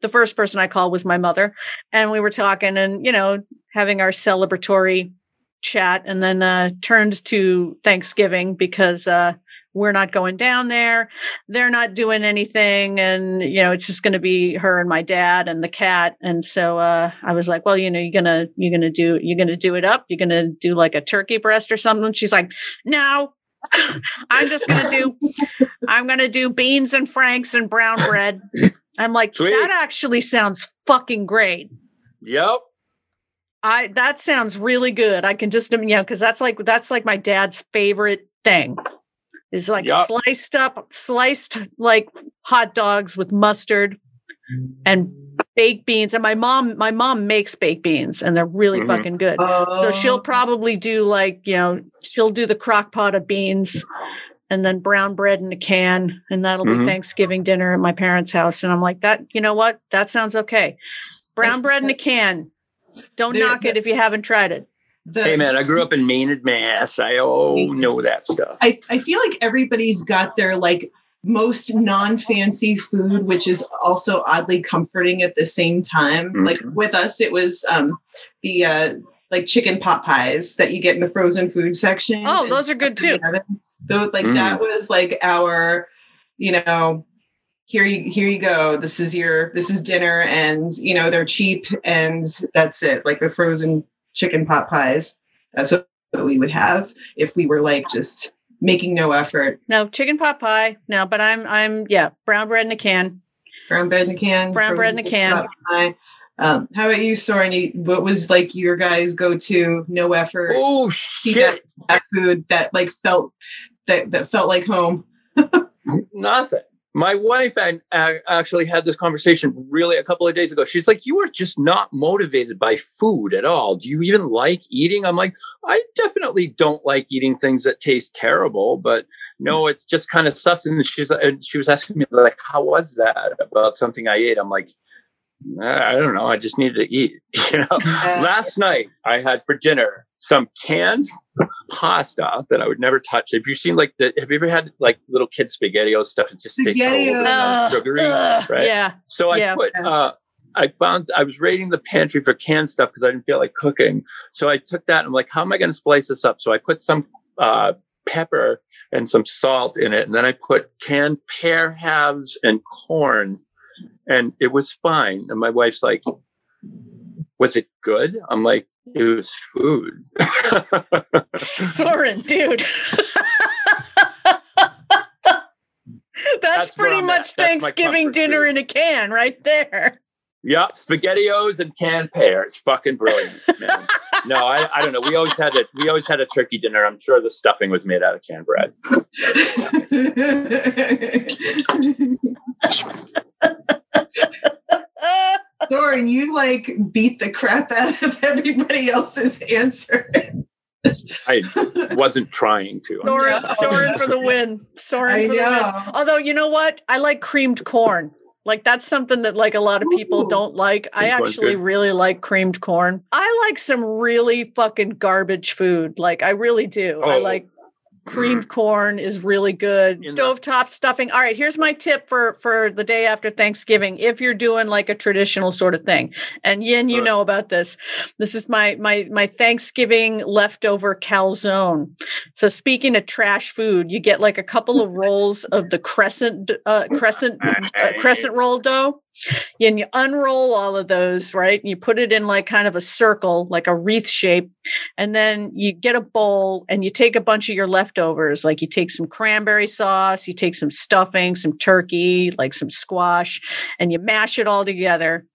the first person i called was my mother and we were talking and you know having our celebratory chat and then uh turned to thanksgiving because uh we're not going down there they're not doing anything and you know it's just going to be her and my dad and the cat and so uh i was like well you know you're gonna you're gonna do you're gonna do it up you're gonna do like a turkey breast or something she's like no i'm just gonna do i'm gonna do beans and franks and brown bread i'm like Sweet. that actually sounds fucking great Yep. I that sounds really good. I can just you know because that's like that's like my dad's favorite thing. Is like Yup. sliced up, sliced like hot dogs with mustard and baked beans. And my mom, my mom makes baked beans, and they're really Mhm. fucking good. Oh, So she'll probably do like you know she'll do the crock pot of beans, and then brown bread in a can, and that'll be Mhm. Thanksgiving dinner at my parents' house. And I'm like that. You know what? That sounds okay. Brown bread in a can. Don't There- knock it if you haven't tried it. The, Hey man, I grew up in Maynard, Mass. I oh know that stuff. I, I feel like everybody's got their like most non-fancy food, which is also oddly comforting at the same time. Mhm. Like with us, it was um the uh like chicken pot pies that you get in the frozen food section. Oh, those are good too. the oven. Those like Mm. that was like our, you know, here you here you go. This is your this is dinner, and you know they're cheap, and that's it. Like the frozen chicken pot pies. That's what we would have if we were like just making no effort. No chicken pot pie. No, but I'm I'm yeah brown bread in a can. Brown bread in a can. Brown bread in a can. Um, how about you, Soren? What was like your guys' go-to no effort Oh cheap shit! fast food that like felt that that felt like home? Nothing. My wife and uh, actually had this conversation really a couple of days ago. She's like, "You are just not motivated by food at all. Do you even like eating?" I'm like, "I definitely don't like eating things that taste terrible, but no, it's just kind of sus." And she's and she was asking me like, "How was that about something I ate?" I'm like, I don't know. I just needed to eat. You know, last night I had for dinner some canned pasta that I would never touch. Have you seen like the? Have you ever had like little kid spaghetti spaghettios stuff that just tastes so. Ugh, sugary, ugh, right? Yeah. So I Yeah. put. uh I found I was raiding the pantry for canned stuff because I didn't feel like cooking. So I took that. and I'm like, how am I going to splice this up? So I put some uh, pepper and some salt in it, and then I put canned pear halves and corn, and it was fine. And my wife's like, "Was it good?" I'm like, "It was food." Soren, dude. That's, That's pretty much at. That's my Thanksgiving dinner food. in a can right there. Yeah, spaghettios and canned pear. It's fucking brilliant, man. no, I, I don't know. We always had a we always had a turkey dinner. I'm sure the stuffing was made out of canned bread. Soren, you like beat the crap out of everybody else's answer. I wasn't trying to. Soren, know. Soren for the win. Soren for the win. Although you know what, I like creamed corn. Like that's something that like a lot of people Ooh. don't like. I corn's actually good. really like creamed corn. I like some really fucking garbage food. Like I really do. I Oh. like creamed corn is really good. In the- Stovetop stuffing. All right, here's my tip for for the day after Thanksgiving if you're doing like a traditional sort of thing. And Yin, you Uh. know about this. This is my my my Thanksgiving leftover calzone. So speaking of trash food, you get like a couple of rolls of the crescent uh, crescent uh, crescent roll dough. And you unroll all of those, right? You put it in like kind of a circle, like a wreath shape. And then you get a bowl and you take a bunch of your leftovers. Like you take some cranberry sauce, you take some stuffing, some turkey, like some squash, and you mash it all together.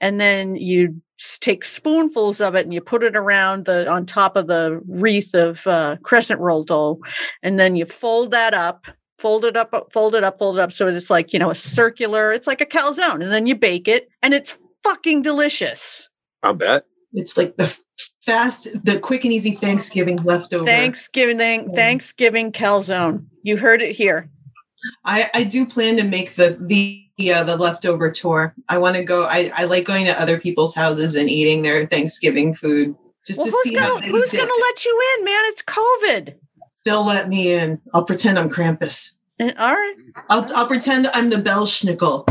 And then you take spoonfuls of it and you put it around the on top of the wreath of uh, crescent roll dough. And then you fold that up fold it up, fold it up, fold it up. So it's like, you know, a circular, it's like a calzone. And then you bake it and it's fucking delicious. I'll bet. It's like the fast, the quick and easy Thanksgiving leftover. Thanksgiving, Thanksgiving calzone. You heard it here. I, I do plan to make the the uh, the leftover tour. I want to go. I, I like going to other people's houses and eating their Thanksgiving food just Well, to who's see gonna they who's gonna let you in, man? It's COVID. They'll let me in. I'll pretend I'm Krampus. All right. I'll I'll pretend I'm the Belschnickel.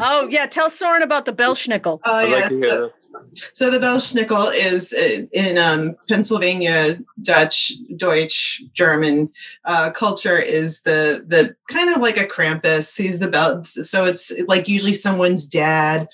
Oh yeah, tell Soren about the Belschnickel. Oh I'd yeah. like to hear this. So the Belschnickel is uh, in um, Pennsylvania, Dutch, Deutsch, German uh, culture is the the kind of like a Krampus. He's the belt. So it's like usually someone's dad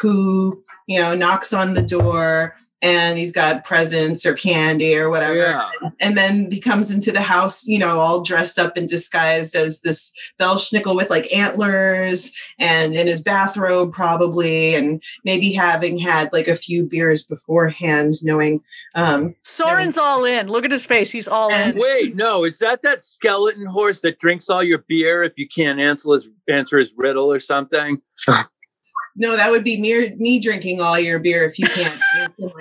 who you know knocks on the door and he's got presents or candy or whatever. Yeah. And then he comes into the house, you know, all dressed up and disguised as this Belschnickel with like antlers and in his bathrobe, probably, and maybe having had like a few beers beforehand, knowing. Um, Soren's all in. Look at his face. He's all in. Wait, no, is that that skeleton horse that drinks all your beer if you can't answer his answer his riddle or something? No, that would be me, me drinking all your beer if you can't.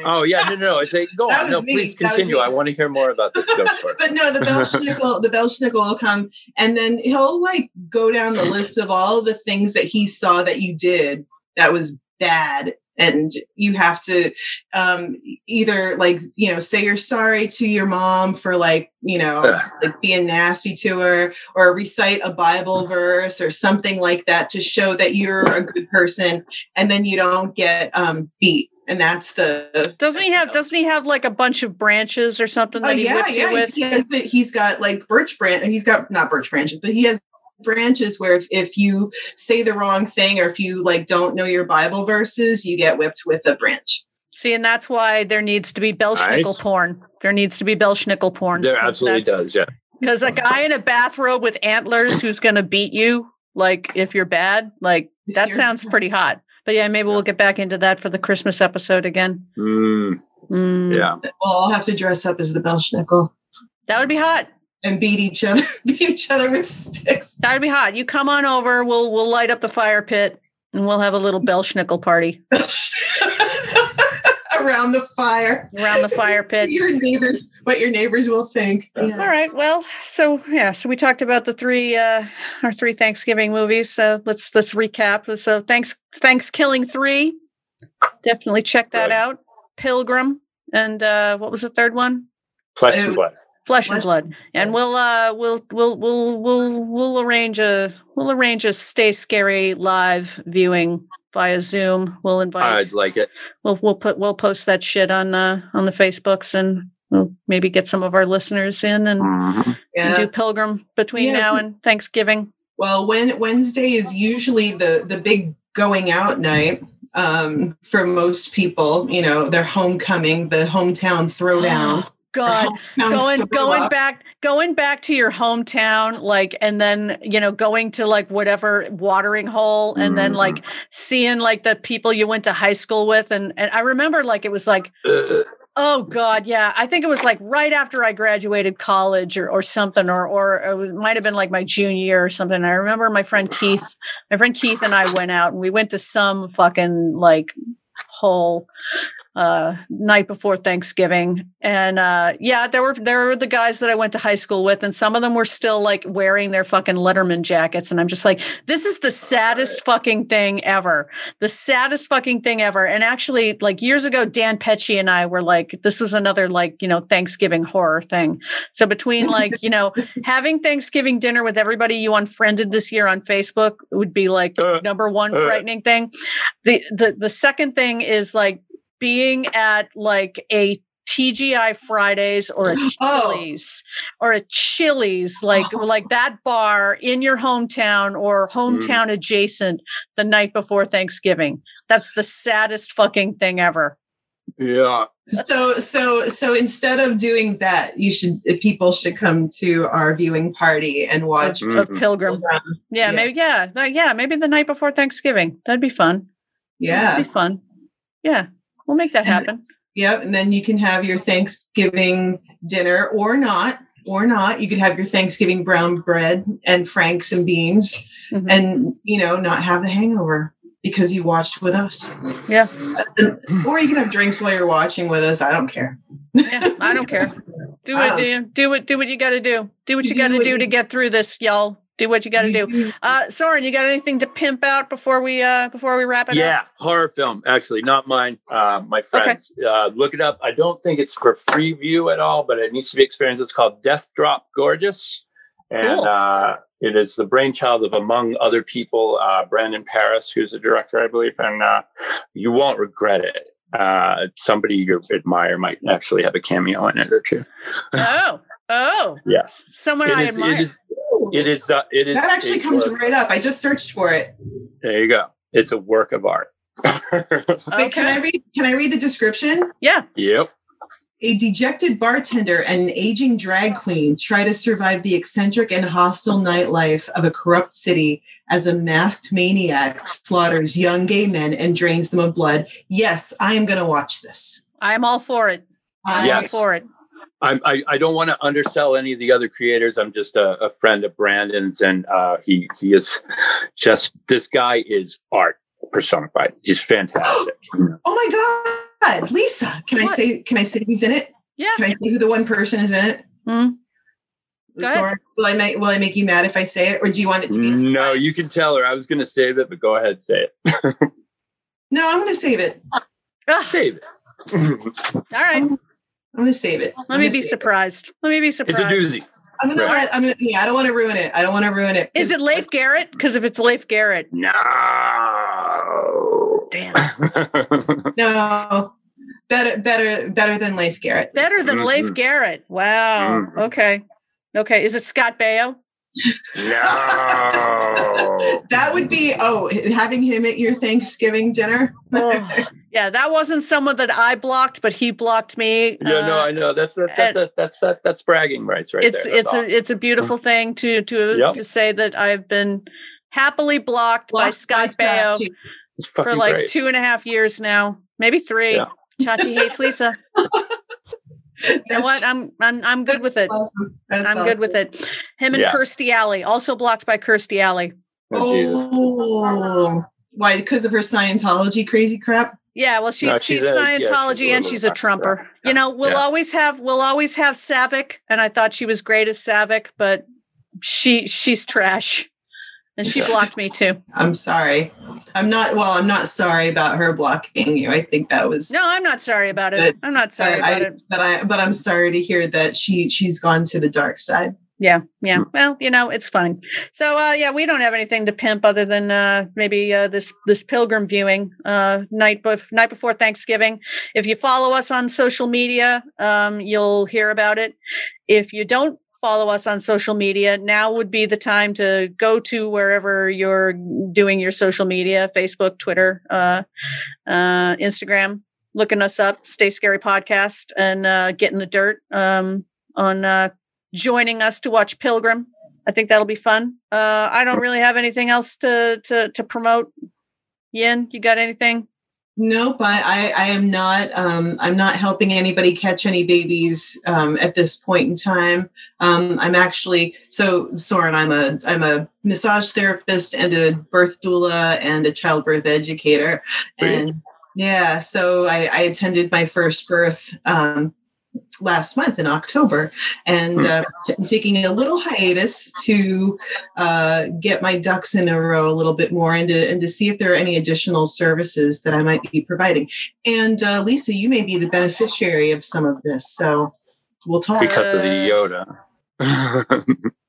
Oh yeah, no, no, no. It's a, go That on. No, me. please continue. I want to hear more about this ghost story. but no, the Belschnickel, the Belschnickel will come and then he'll like go down the list of all of the things that he saw that you did that was bad. And you have to um, either like, you know, say you're sorry to your mom for like, you know, Ugh. like being nasty to her or recite a Bible verse or something like that to show that you're a good person and then you don't get um, beat. And that's the Doesn't he have doesn't he have like a bunch of branches or something that Oh he yeah, whips yeah. you with? He has the, he's got like birch branch. He's got not birch branches, but he has branches where if, if you say the wrong thing or if you like don't know your Bible verses, you get whipped with a branch. See, and that's why there needs to be Belschnickel Nice. porn. There needs to be Belschnickel porn. There absolutely does. Yeah. Because a guy in a bathrobe with antlers who's going to beat you, like if you're bad, like that sounds pretty hot. But yeah, maybe we'll get back into that for the Christmas episode again. Mm, Mm, yeah. Well, I'll have to dress up as the Belschnickel. That would be hot. And beat each other, beat each other with sticks That'd be hot. You come on over. We'll we'll light up the fire pit and we'll have a little Belschnickel party around the fire. around the fire pit. Your neighbors, what your neighbors will think. All right. Well, so yeah, so we talked about the three uh our three Thanksgiving movies. So let's let's recap. So thanks ThanksKilling three. Definitely check that Right. out. Pilgrim and uh what was the third one? Flesh Oh. and blood. Flesh and Flesh- blood. And we'll uh we'll we'll we'll we'll we'll arrange a we'll arrange a stay scary live viewing via Zoom. We'll invite I'd like it. we'll we'll put we'll post that shit on uh on the Facebooks and we'll maybe get some of our listeners in and, and Yeah. do pilgrim between Yeah. now and Thanksgiving. Well, when Wednesday is usually the the big going out night um, for most people. You know, their homecoming, the hometown throwdown. God, going throw going up. back going back to your hometown like and then you know going to like whatever watering hole and then mm-hmm. like seeing like the people you went to high school with. And and I remember like it was like oh god yeah I think it was like right after I graduated college or or something or or it was, might have been like my junior year or something. I remember my friend Keith my friend Keith and I went out and we went to some fucking like whole uh night before Thanksgiving. And uh yeah there were there were the guys that I went to high school with and some of them were still like wearing their fucking letterman jackets. And I'm just like this is the saddest fucking thing ever. The saddest fucking thing ever. And actually like years ago Dan Pecci and I were like this was another like you know Thanksgiving horror thing. So between like you know having Thanksgiving dinner with everybody you unfriended this year on Facebook would be like Uh, number one uh. frightening thing. The the the second thing is like being at like a TGI Fridays or a Oh. Chili's or a Chili's, like like that bar in your hometown or hometown adjacent the night before Thanksgiving. That's the saddest fucking thing ever. Yeah. So so so instead of doing that, you should people should come to our viewing party and watch. Of, of Mhm. Pilgrim. Yeah, Yeah. maybe yeah, yeah, maybe the night before Thanksgiving. That'd be fun. Yeah. That'd be fun. Yeah, we'll make that happen. Yep. And then you can have your Thanksgiving dinner or not, or not. You could have your Thanksgiving brown bread and franks and beans Mhm. and, you know, not have the hangover because you watched with us. Yeah. Or you can have drinks while you're watching with us. I don't care. Yeah, I don't care. Do it, what do do what do what you got to do. Do what You you got to what do to get through this, y'all. Do what you got to do. Uh, Soren, you got anything to pimp out before we uh before we wrap it up? Yeah, horror film. Actually, not mine. Uh, my friends. Uh, look it up. I don't think it's for free view at all, but it needs to be experienced. It's called Death Drop Gorgeous, and Cool. uh, it is the brainchild of, among other people, uh, Brandon Perras, who's a director, I believe, and uh, you won't regret it. Uh, somebody you admire might actually have a cameo in it or two. Oh, oh, Yeah. Someone It I is- admire. It is. It is. Uh, it is. That actually comes work- right up. I just searched for it. There you go. It's a work of art. Wait, can I read can I read the description? yeah. yep. A dejected bartender and an aging drag queen try to survive the eccentric and hostile nightlife of a corrupt city as a masked maniac slaughters young gay men and drains them of blood. Yes, I am going to watch this. I'm all for it. I'm Yes. all for it. I'm, I, I don't want to undersell any of the other creators. I'm just a, a friend of Brandon's, and uh, he he is just this guy is art personified. He's fantastic. Oh my god, Lisa! Can I say? Can I say who's in it? Yeah. Can I say who the one person is in it? Mhm. Sorry, will I make will I make you mad if I say it, or do you want it to be? no, you can tell her. I was going to save it, but go ahead, say it. No, I'm going to save it. Ah, Save it. all right. I'm going to save it. Let me be surprised. Let me be surprised. it's a doozy. I'm gonna, Right. I'm gonna, yeah, I don't want to ruin it. I don't want to ruin it. Is it Leif Garrett? Because if it's Leif Garrett, No. damn, No, better, better, better than Leif Garrett. better than Leif Mhm. Garrett. Wow. Mhm. Okay. Okay. Is it Scott Baio? No. That would be oh, having him at your Thanksgiving dinner. Oh, yeah, that wasn't someone that I blocked, but he blocked me. Yeah, no, Uh, I know. That's a, that's a, that's that that's bragging rights right it's there. That's it's awesome. a it's a beautiful thing to to Yep. to say that I've been happily blocked, by Scott by Baio for like great. two and a half years now, maybe three. Yeah. Chachi hates Lisa. You know what? I'm I'm I'm good with it. Awesome. I'm good with it. Him and Yeah. Kirstie Alley, also blocked by Kirstie Alley. Oh, Oh, why? Because of her Scientology crazy crap. Yeah, well, she's No, she's, she's a- yeah, she's Scientology and she's a Trumper. yeah, You know, we'll yeah. always have we'll always have Saavik, and I thought she was great as Saavik, but she she's trash, and she blocked me too. I'm sorry. I'm not. Well, I'm not sorry about her blocking you. I think that was No, I'm not sorry about it. I'm not sorry But about I, it. but I, but I'm sorry to hear that she she's gone to the dark side. Yeah, yeah. Well, you know, it's fine. So, uh, yeah, we don't have anything to pimp other than uh, maybe uh, this this pilgrim viewing uh, night bef- night before Thanksgiving. If you follow us on social media, um, you'll hear about it. If you don't follow us on social media, now would be the time to go to wherever you're doing your social media: Facebook, Twitter, uh, uh, Instagram. Looking us up, Stay Scary Podcast, and uh, get in the dirt um, on uh, joining us to watch Pilgrim. I think that'll be fun. Uh, I don't really have anything else to to to promote. Yin, you got anything? Nope, I, I, I am not. Um, I'm not helping anybody catch any babies um, at this point in time. Um, I'm actually so Soren. I'm a I'm a massage therapist and a birth doula and a childbirth educator. Great. And yeah, so I, I attended my first birth um, last month in October, and Hmm. uh, I'm taking a little hiatus to uh, get my ducks in a row a little bit more and to, and to see if there are any additional services that I might be providing. And uh, Lisa, you may be the beneficiary of some of this, so we'll talk. because of the Yoda.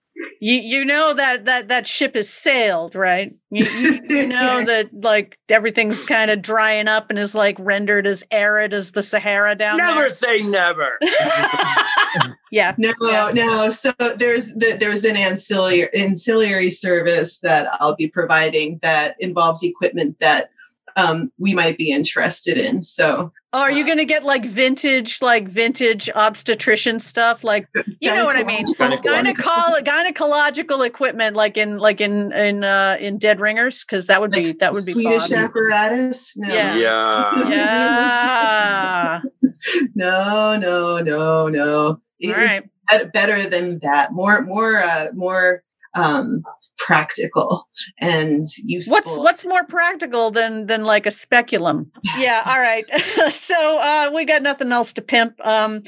You you know that that that ship is sailed, right? You, you, you know that like everything's kind of drying up and is like rendered as arid as the Sahara down there. never say never. yeah. No, Yeah. no. So there's the, there's an ancillary ancillary service that I'll be providing that involves equipment that um, we might be interested in. So Oh, are you going to get like vintage, like vintage obstetrician stuff? Like, you know what I mean? Gynecological- gynecological equipment, like in, like in, in, uh, in Dead Ringers, because that would be, like that would be Swedish boss. apparatus. No. Yeah. yeah. Yeah. no, no, no, no. All It- right. better than that. More, more, uh, more um, practical and useful. What's what's more practical than than like a speculum? Yeah. All right. so uh, we got nothing else to pimp. Um,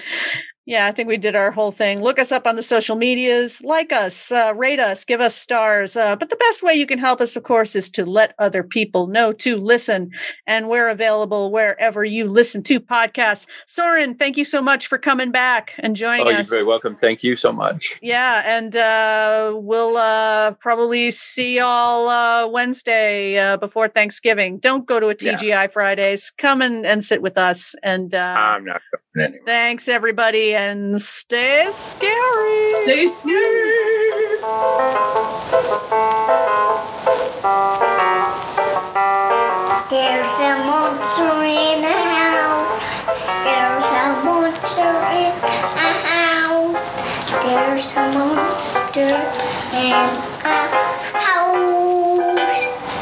yeah, I think we did our whole thing. Look us up on the social medias, like us, uh, rate us, give us stars. Uh, but the best way you can help us, of course, is to let other people know to listen. And we're available wherever you listen to podcasts. Soren, thank you so much for coming back and joining Oh, you're us. very welcome. Thank you so much. Yeah, and uh, we'll uh, probably see y'all uh, Wednesday uh, before Thanksgiving. Don't go to a TGI. Fridays. Come and, and sit with us. And uh, I'm not going anywhere. thanks, everybody, and stay scary. Stay scary. There's a monster in a house. There's a monster in a house. There's a monster in a house.